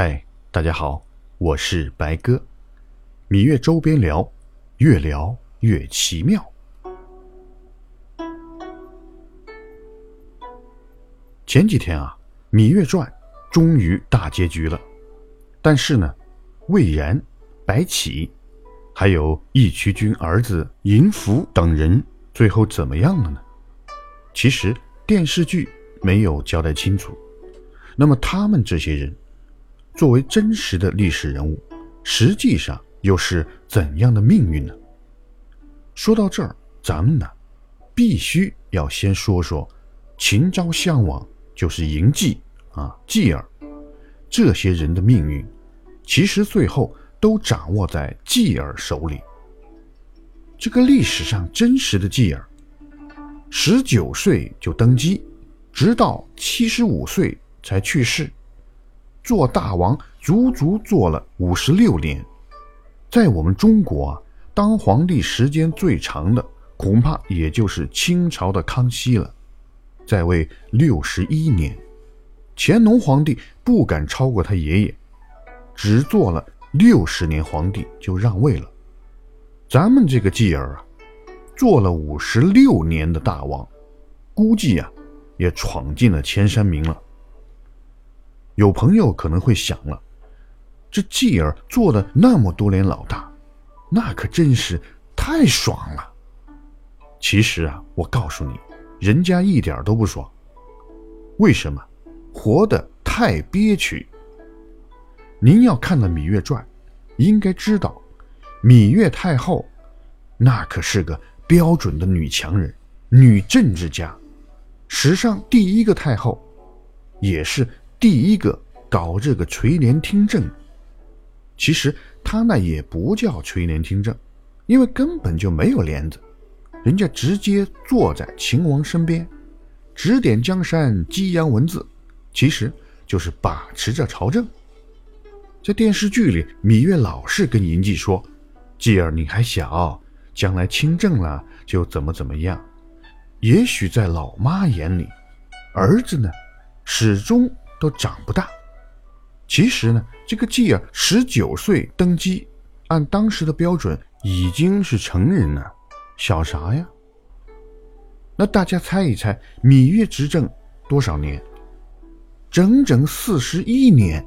嗨，大家好，我是白哥。芈月周边聊，越聊越奇妙。前几天啊，《芈月传》终于大结局了，但是呢，魏然、白起，还有义渠君儿子嬴福等人，最后怎么样了呢？其实电视剧没有交代清楚。那么他们这些人。作为真实的历史人物，实际上又是怎样的命运呢？说到这儿，咱们呢，必须要先说说秦昭襄王，就是嬴稷啊，继儿这些人的命运，其实最后都掌握在继儿手里。这个历史上真实的继儿，十九岁就登基，直到七十五岁才去世。做大王足足做了五十六年，在我们中国啊，当皇帝时间最长的恐怕也就是清朝的康熙了，在位六十一年。乾隆皇帝不敢超过他爷爷，只做了六十年皇帝就让位了。咱们这个继儿啊，做了五十六年的大王，估计啊，也闯进了前三名了。有朋友可能会想了，这继儿做了那么多年老大，那可真是太爽了。其实啊，我告诉你，人家一点都不爽。为什么？活得太憋屈。您要看了《芈月传》，应该知道，芈月太后那可是个标准的女强人、女政治家，史上第一个太后，也是。第一个搞这个垂帘听政，其实他那也不叫垂帘听政，因为根本就没有帘子，人家直接坐在秦王身边，指点江山，激扬文字，其实就是把持着朝政。在电视剧里，芈月老是跟嬴稷说：“继儿你还小，将来亲政了就怎么怎么样。”也许在老妈眼里，儿子呢，始终。都长不大。其实呢，这个继儿十九岁登基，按当时的标准已经是成人了，小啥呀？那大家猜一猜，芈月执政多少年？整整四十一年。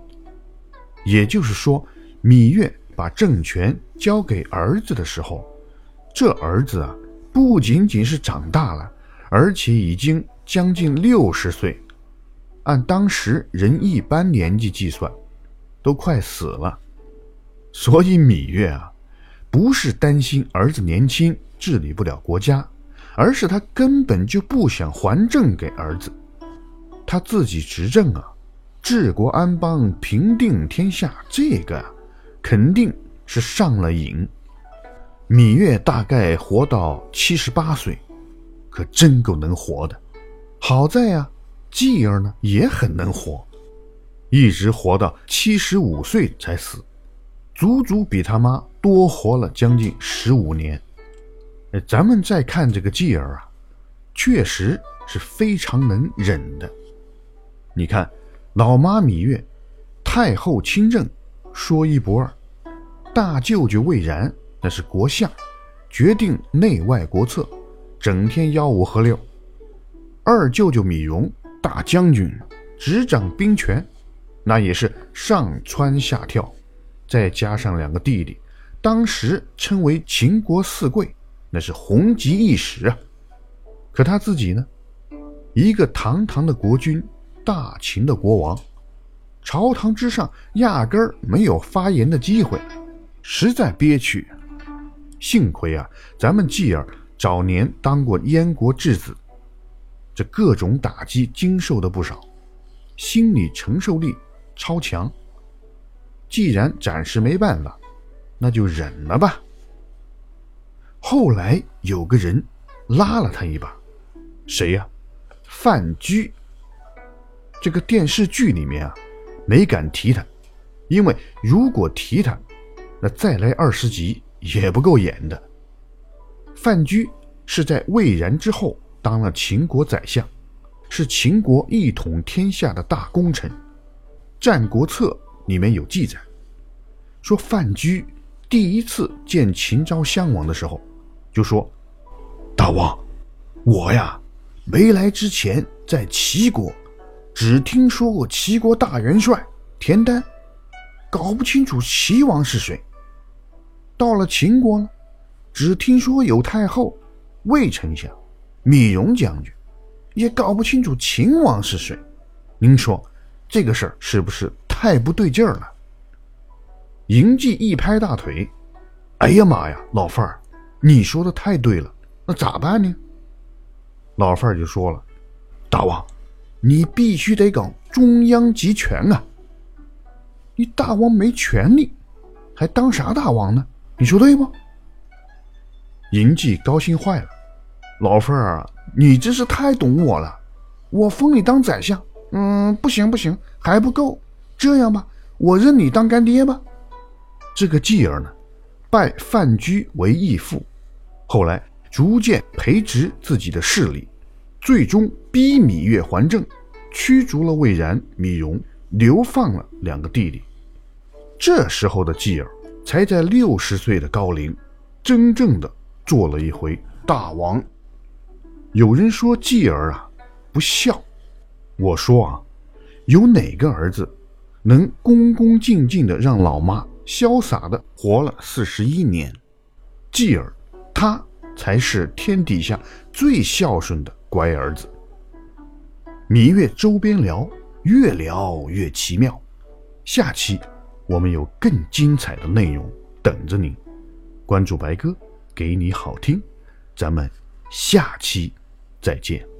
也就是说，芈月把政权交给儿子的时候，这儿子啊，不仅仅是长大了，而且已经将近六十岁。按当时人一般年纪计算，都快死了。所以芈月啊，不是担心儿子年轻治理不了国家，而是他根本就不想还政给儿子。他自己执政啊，治国安邦、平定天下，这个啊肯定是上了瘾。芈月大概活到七十八岁，可真够能活的。好在啊。继儿呢也很能活，一直活到七十五岁才死，足足比他妈多活了将近十五年。咱们再看这个继儿啊，确实是非常能忍的。你看，老妈芈月，太后亲政，说一不二；大舅舅魏然那是国相，决定内外国策，整天吆五喝六；二舅舅芈戎。大将军执掌兵权，那也是上蹿下跳，再加上两个弟弟，当时称为秦国四贵，那是红极一时啊。可他自己呢，一个堂堂的国君，大秦的国王，朝堂之上压根儿没有发言的机会，实在憋屈。幸亏啊，咱们继儿早年当过燕国质子。这各种打击经受的不少，心理承受力超强。既然暂时没办法，那就忍了吧。后来有个人拉了他一把，谁呀？范雎。这个电视剧里面啊，没敢提他，因为如果提他，那再来二十集也不够演的。范雎是在魏然之后。当了秦国宰相，是秦国一统天下的大功臣，《战国策》里面有记载，说范雎第一次见秦昭襄王的时候，就说：“大王，我呀，没来之前在齐国，只听说过齐国大元帅田丹，搞不清楚齐王是谁。到了秦国呢，只听说有太后、魏丞相、米荣将军，也搞不清楚秦王是谁。您说这个事儿是不是太不对劲儿了？”嬴稷一拍大腿：“哎呀妈呀，老范儿，你说的太对了，那咋办呢？”老范儿就说了：“大王，你必须得搞中央集权啊！你大王没权力，还当啥大王呢？你说对不？”嬴稷高兴坏了：“老范儿啊，你真是太懂我了！我封你当宰相，嗯，不行不行，还不够。这样吧，我认你当干爹吧。”这个继儿呢，拜范雎为义父，后来逐渐培植自己的势力，最终逼芈月还政，驱逐了魏然、芈戎，流放了两个弟弟。这时候的继儿才在六十岁的高龄，真正的做了一回大王。有人说继儿啊不孝，我说啊，有哪个儿子能恭恭敬敬的让老妈？潇洒的活了四十一年，继儿，他才是天底下最孝顺的乖儿子。芈月周边聊，越聊越奇妙。下期我们有更精彩的内容等着您，关注白哥，给你好听。咱们下期再见。